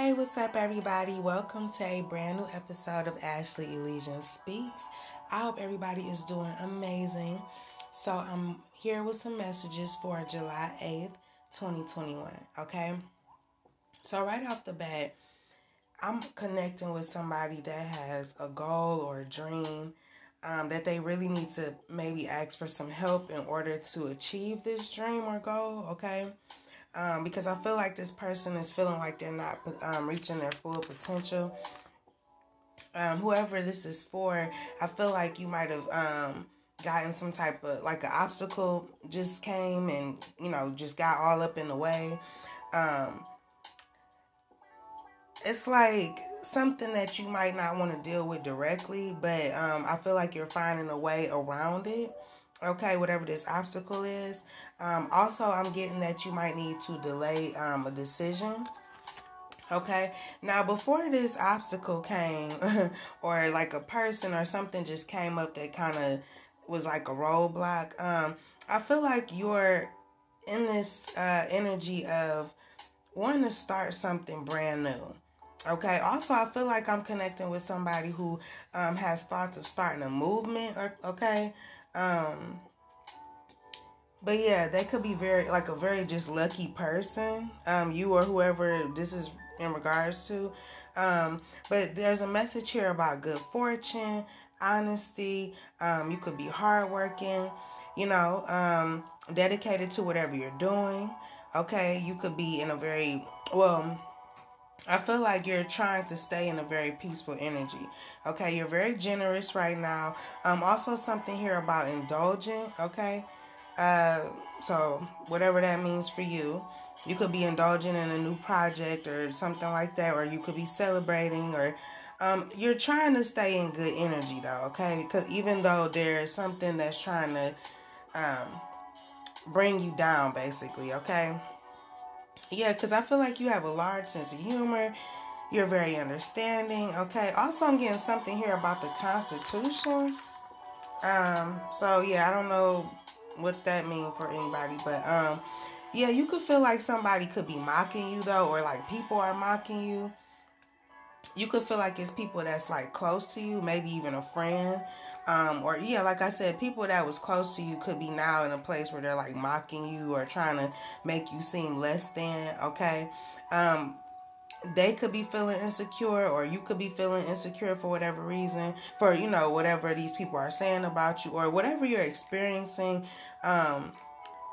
Hey, what's up, everybody? Welcome to a brand new episode of Ashley Elysian Speaks. I hope everybody is doing amazing. So, I'm here with some messages for July 8th, 2021. Okay, so right off the bat, I'm connecting with somebody that has a goal or a dream um, that they really need to maybe ask for some help in order to achieve this dream or goal. Okay um, because I feel like this person is feeling like they're not um, reaching their full potential. Um, whoever this is for, I feel like you might have um, gotten some type of like an obstacle just came and you know just got all up in the way. Um, it's like something that you might not want to deal with directly, but um, I feel like you're finding a way around it okay whatever this obstacle is um, also i'm getting that you might need to delay um, a decision okay now before this obstacle came or like a person or something just came up that kind of was like a roadblock um, i feel like you're in this uh, energy of wanting to start something brand new Okay. Also, I feel like I'm connecting with somebody who um, has thoughts of starting a movement. Or okay, um, but yeah, they could be very like a very just lucky person. Um, you or whoever this is in regards to. Um, but there's a message here about good fortune, honesty. Um, you could be hardworking, you know, um, dedicated to whatever you're doing. Okay, you could be in a very well I feel like you're trying to stay in a very peaceful energy. Okay, you're very generous right now. Um, also something here about indulgent. Okay, uh, so whatever that means for you, you could be indulging in a new project or something like that, or you could be celebrating, or um, you're trying to stay in good energy though. Okay, because even though there's something that's trying to um, bring you down, basically. Okay yeah, because I feel like you have a large sense of humor. You're very understanding. Okay. Also, I'm getting something here about the Constitution. Um. So yeah, I don't know what that means for anybody, but um, yeah, you could feel like somebody could be mocking you though, or like people are mocking you you could feel like it's people that's like close to you, maybe even a friend. Um, or yeah, like I said, people that was close to you could be now in a place where they're like mocking you or trying to make you seem less than, okay? Um, they could be feeling insecure or you could be feeling insecure for whatever reason for you know whatever these people are saying about you or whatever you're experiencing um,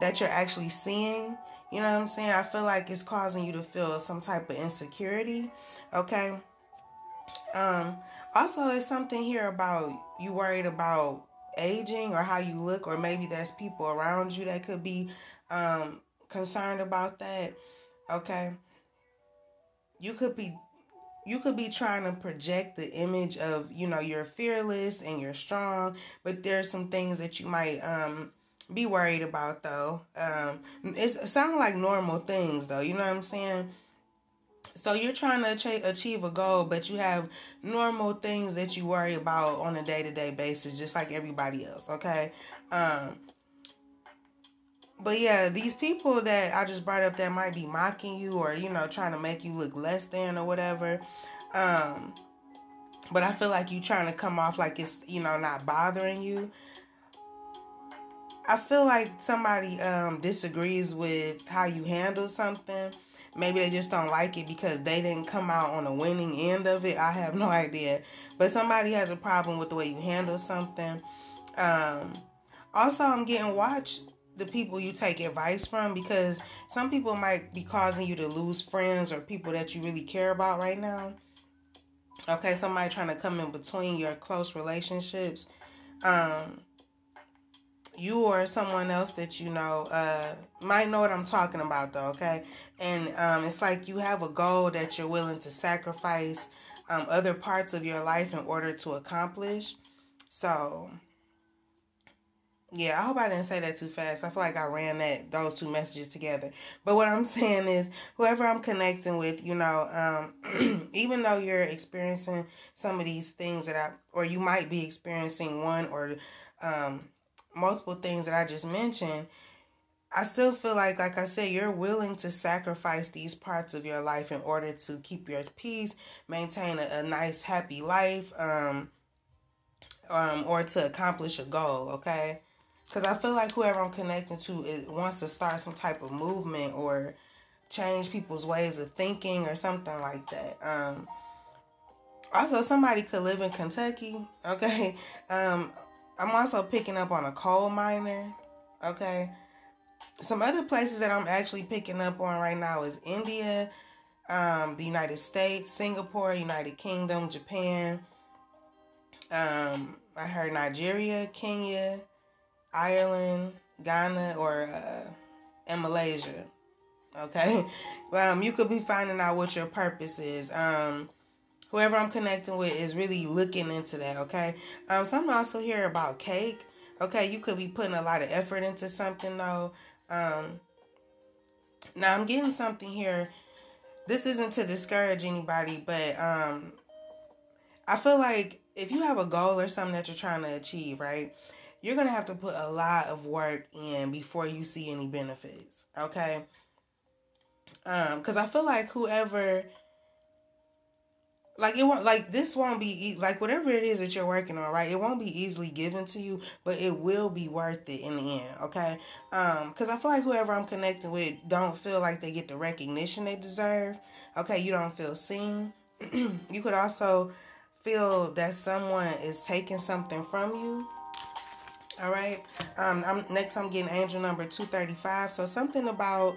that you're actually seeing you know what i'm saying i feel like it's causing you to feel some type of insecurity okay um, also, it's something here about you worried about aging or how you look, or maybe there's people around you that could be um, concerned about that. Okay, you could be you could be trying to project the image of you know you're fearless and you're strong, but there's some things that you might um, be worried about though. Um, it's, it sounds like normal things though. You know what I'm saying? So you're trying to achieve a goal, but you have normal things that you worry about on a day to day basis, just like everybody else. Okay. Um, but yeah, these people that I just brought up that might be mocking you or you know trying to make you look less than or whatever. Um, but I feel like you trying to come off like it's you know not bothering you. I feel like somebody um, disagrees with how you handle something Maybe they just don't like it because they didn't come out on the winning end of it. I have no idea. But somebody has a problem with the way you handle something. Um, also, I'm getting watch the people you take advice from because some people might be causing you to lose friends or people that you really care about right now. Okay, somebody trying to come in between your close relationships. Um, you or someone else that you know uh, might know what I'm talking about, though, okay? And um, it's like you have a goal that you're willing to sacrifice um, other parts of your life in order to accomplish. So, yeah, I hope I didn't say that too fast. I feel like I ran that those two messages together. But what I'm saying is, whoever I'm connecting with, you know, um, even though you're experiencing some of these things that I, or you might be experiencing one or um, multiple things that I just mentioned, I still feel like, like I said, you're willing to sacrifice these parts of your life in order to keep your peace, maintain a, a nice, happy life, um, um, or to accomplish a goal. Okay, because I feel like whoever I'm connecting to it wants to start some type of movement or change people's ways of thinking or something like that. Um, also, somebody could live in Kentucky. Okay, um, I'm also picking up on a coal miner. Okay some other places that I'm actually picking up on right now is India, um, the United States, Singapore, United Kingdom, Japan. Um, I heard Nigeria, Kenya, Ireland, Ghana, or uh, and Malaysia. Okay, um, you could be finding out what your purpose is. Um, whoever I'm connecting with is really looking into that. Okay, um, some also hear about cake. Okay, you could be putting a lot of effort into something though. Um, now I'm getting something here. This isn't to discourage anybody, but um, I feel like if you have a goal or something that you're trying to achieve, right? You're gonna have to put a lot of work in before you see any benefits. Okay. Um, because I feel like whoever like it won't like this won't be like whatever it is that you're working on right it won't be easily given to you but it will be worth it in the end okay? Um because i feel like whoever i'm connecting with don't feel like they get the recognition they deserve okay? You don't feel seen. You could also feel that someone is taking something from you all right? Um i'm next i'm getting angel number 235 so something about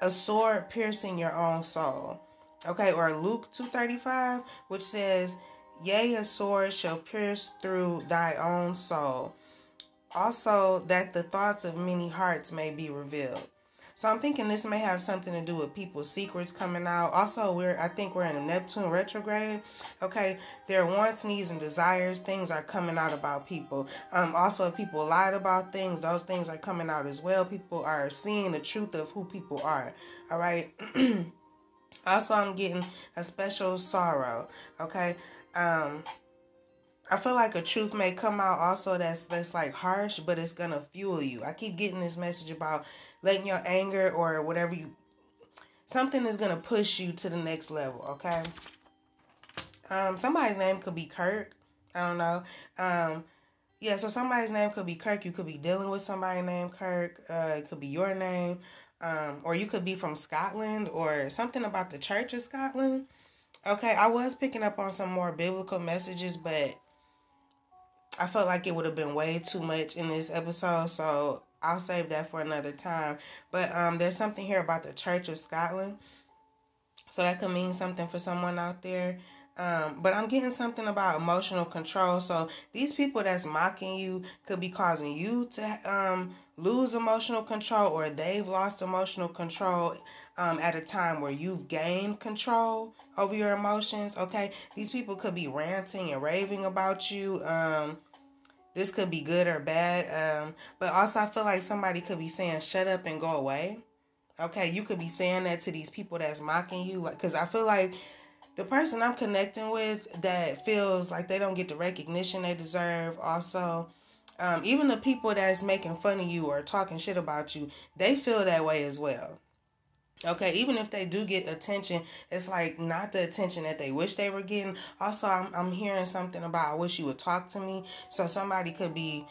a sword piercing your own soul Okay, or Luke 235, which says, Yea, a sword shall pierce through thy own soul. Also, that the thoughts of many hearts may be revealed. So I'm thinking this may have something to do with people's secrets coming out. Also, we're I think we're in a Neptune retrograde. Okay, their wants, needs, and desires, things are coming out about people. Um, also, if people lied about things, those things are coming out as well. People are seeing the truth of who people are. All right. Also, I'm getting a special sorrow. Okay. Um, I feel like a truth may come out also that's that's like harsh, but it's gonna fuel you. I keep getting this message about letting your anger or whatever you something is gonna push you to the next level, okay? Um, somebody's name could be Kirk. I don't know. Um, yeah, so somebody's name could be Kirk. You could be dealing with somebody named Kirk. Uh, it could be your name um, or you could be from Scotland or something about the Church of Scotland. Okay, I was picking up on some more biblical messages, but I felt like it would have been way too much in this episode, so I'll save that for another time. But um, there's something here about the Church of Scotland, so that could mean something for someone out there. Um, but I'm getting something about emotional control. So these people that's mocking you could be causing you to um, lose emotional control, or they've lost emotional control um, at a time where you've gained control over your emotions. Okay, these people could be ranting and raving about you. Um, this could be good or bad. Um, but also, I feel like somebody could be saying, "Shut up and go away." Okay, you could be saying that to these people that's mocking you, like, because I feel like the person I'm connecting with that feels like they don't get the recognition they deserve. Also, um, even the people that's making fun of you or talking shit about you, they feel that way as well. Okay, even if they do get attention, it's like not the attention that they wish they were getting. Also, I'm, I'm hearing something about I wish you would talk to me. So somebody could be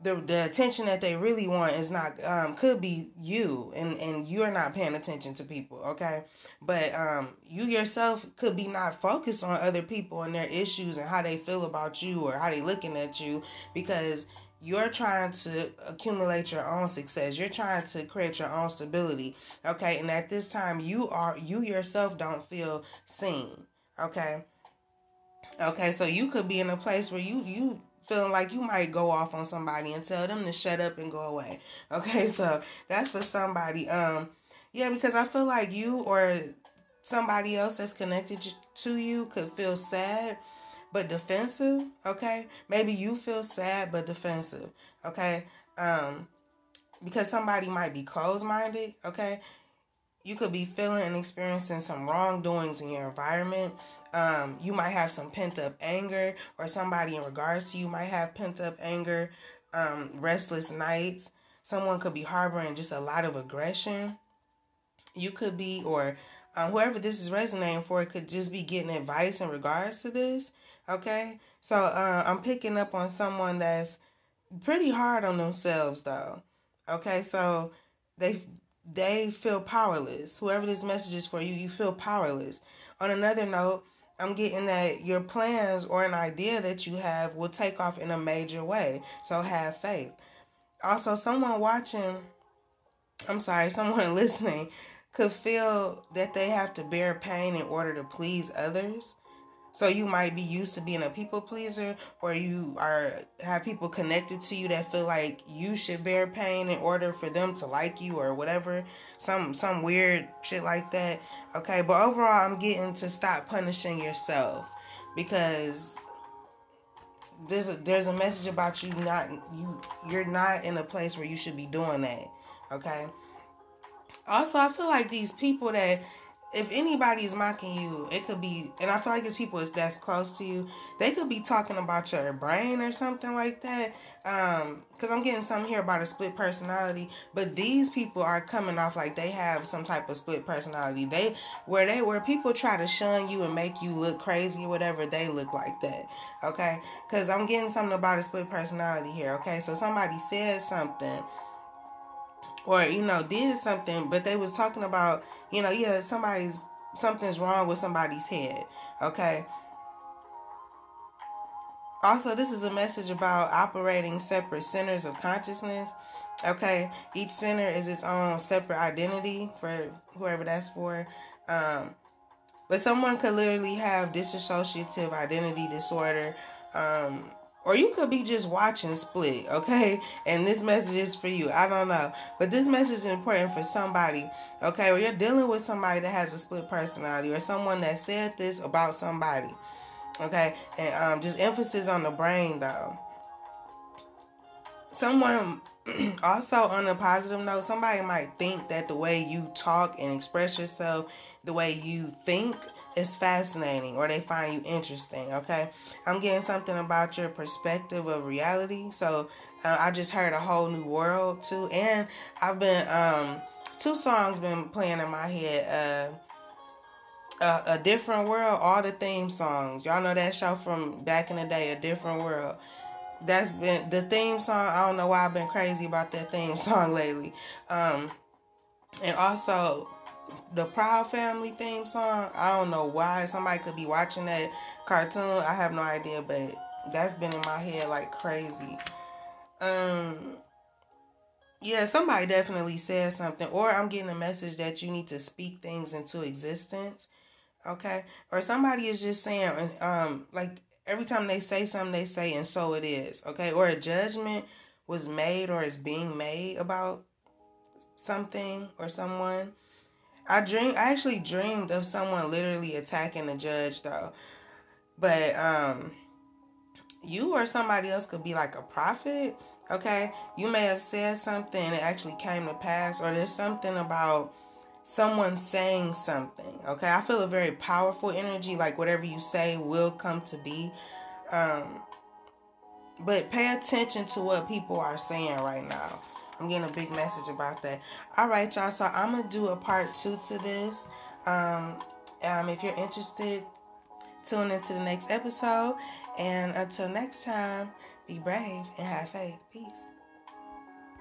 the the attention that they really want is not um could be you and and you're not paying attention to people okay? But um you yourself could be not focused on other people and their issues and how they feel about you or how they looking at you because you're trying to accumulate your own success. You're trying to create your own stability okay? And at this time you are you yourself don't feel seen okay? Okay so you could be in a place where you you feeling like you might go off on somebody and tell them to shut up and go away. Okay, so that's for somebody. Um, yeah, because I feel like you or somebody else that's connected to you could feel sad but defensive. Okay, maybe you feel sad but defensive. Okay, um, because somebody might be closed minded. Okay, you could be feeling and experiencing some wrongdoings in your environment. Um, you might have some pent up anger, or somebody in regards to you might have pent up anger, um, restless nights. someone could be harboring just a lot of aggression. You could be, or um, whoever this is resonating for, could just be getting advice in regards to this. Okay, so uh, I'm picking up on someone that's pretty hard on themselves, though. Okay, so they they feel powerless. Whoever this message is for you, you feel powerless. On another note, I'm getting that your plans or an idea that you have will take off in a major way. So have faith. Also, someone watching, I'm sorry, someone listening could feel that they have to bear pain in order to please others. So you might be used to being a people pleaser or you are have people connected to you that feel like you should bear pain in order for them to like you or whatever. Some some weird shit like that. Okay, but overall I'm getting to stop punishing yourself because there's a there's a message about you not you you're not in a place where you should be doing that. Okay? Also, I feel like these people that if anybody is mocking you, it could be, and I feel like it's people that's close to you. They could be talking about your brain or something like that. Um, because I'm getting something here about a split personality, but these people are coming off like they have some type of split personality. They where they where people try to shun you and make you look crazy or whatever. They look like that. Okay, because I'm getting something about a split personality here. Okay, so somebody says something or you know did something but they was talking about you know yeah somebody's something's wrong with somebody's head okay? Also this is a message about operating separate centers of consciousness okay? Each center is its own separate identity for whoever that's for um but someone could literally have dissociative identity disorder um or you could be just watching Split, okay? And this message is for you. I don't know. But this message is important for somebody, okay? Or you're dealing with somebody that has a split personality or someone that said this about somebody, okay? And um, just emphasis on the brain, though. Someone, also on a positive note, somebody might think that the way you talk and express yourself, the way you think, is fascinating or they find you interesting. Okay, I'm getting something about your perspective of reality. So uh, I just heard a whole new world too, and I've been um two songs been playing in my head. Uh, a, a different world, all the theme songs. Y'all know that show from back in the day, a different world that's been the theme song. I don't know why I've been crazy about that theme song lately. Um, and also the Proud Family theme song. I don't know why somebody could be watching that cartoon. I have no idea, but that's been in my head like crazy. Um yeah, somebody definitely said something or I'm getting a message that you need to speak things into existence. Okay? Or somebody is just saying um like every time they say something they say and so it is. Okay? Or a judgment was made or is being made about something or someone I dream I actually dreamed of someone literally attacking the judge though. But um you or somebody else could be like a prophet, okay? You may have said something it actually came to pass or there's something about someone saying something, okay? I feel a very powerful energy like whatever you say will come to be. Um but pay attention to what people are saying right now. I'm getting a big message about that. All right, y'all. So I'm gonna do a part two to this. Um, um, if you're interested, tune into the next episode. And until next time, be brave and have faith. Peace.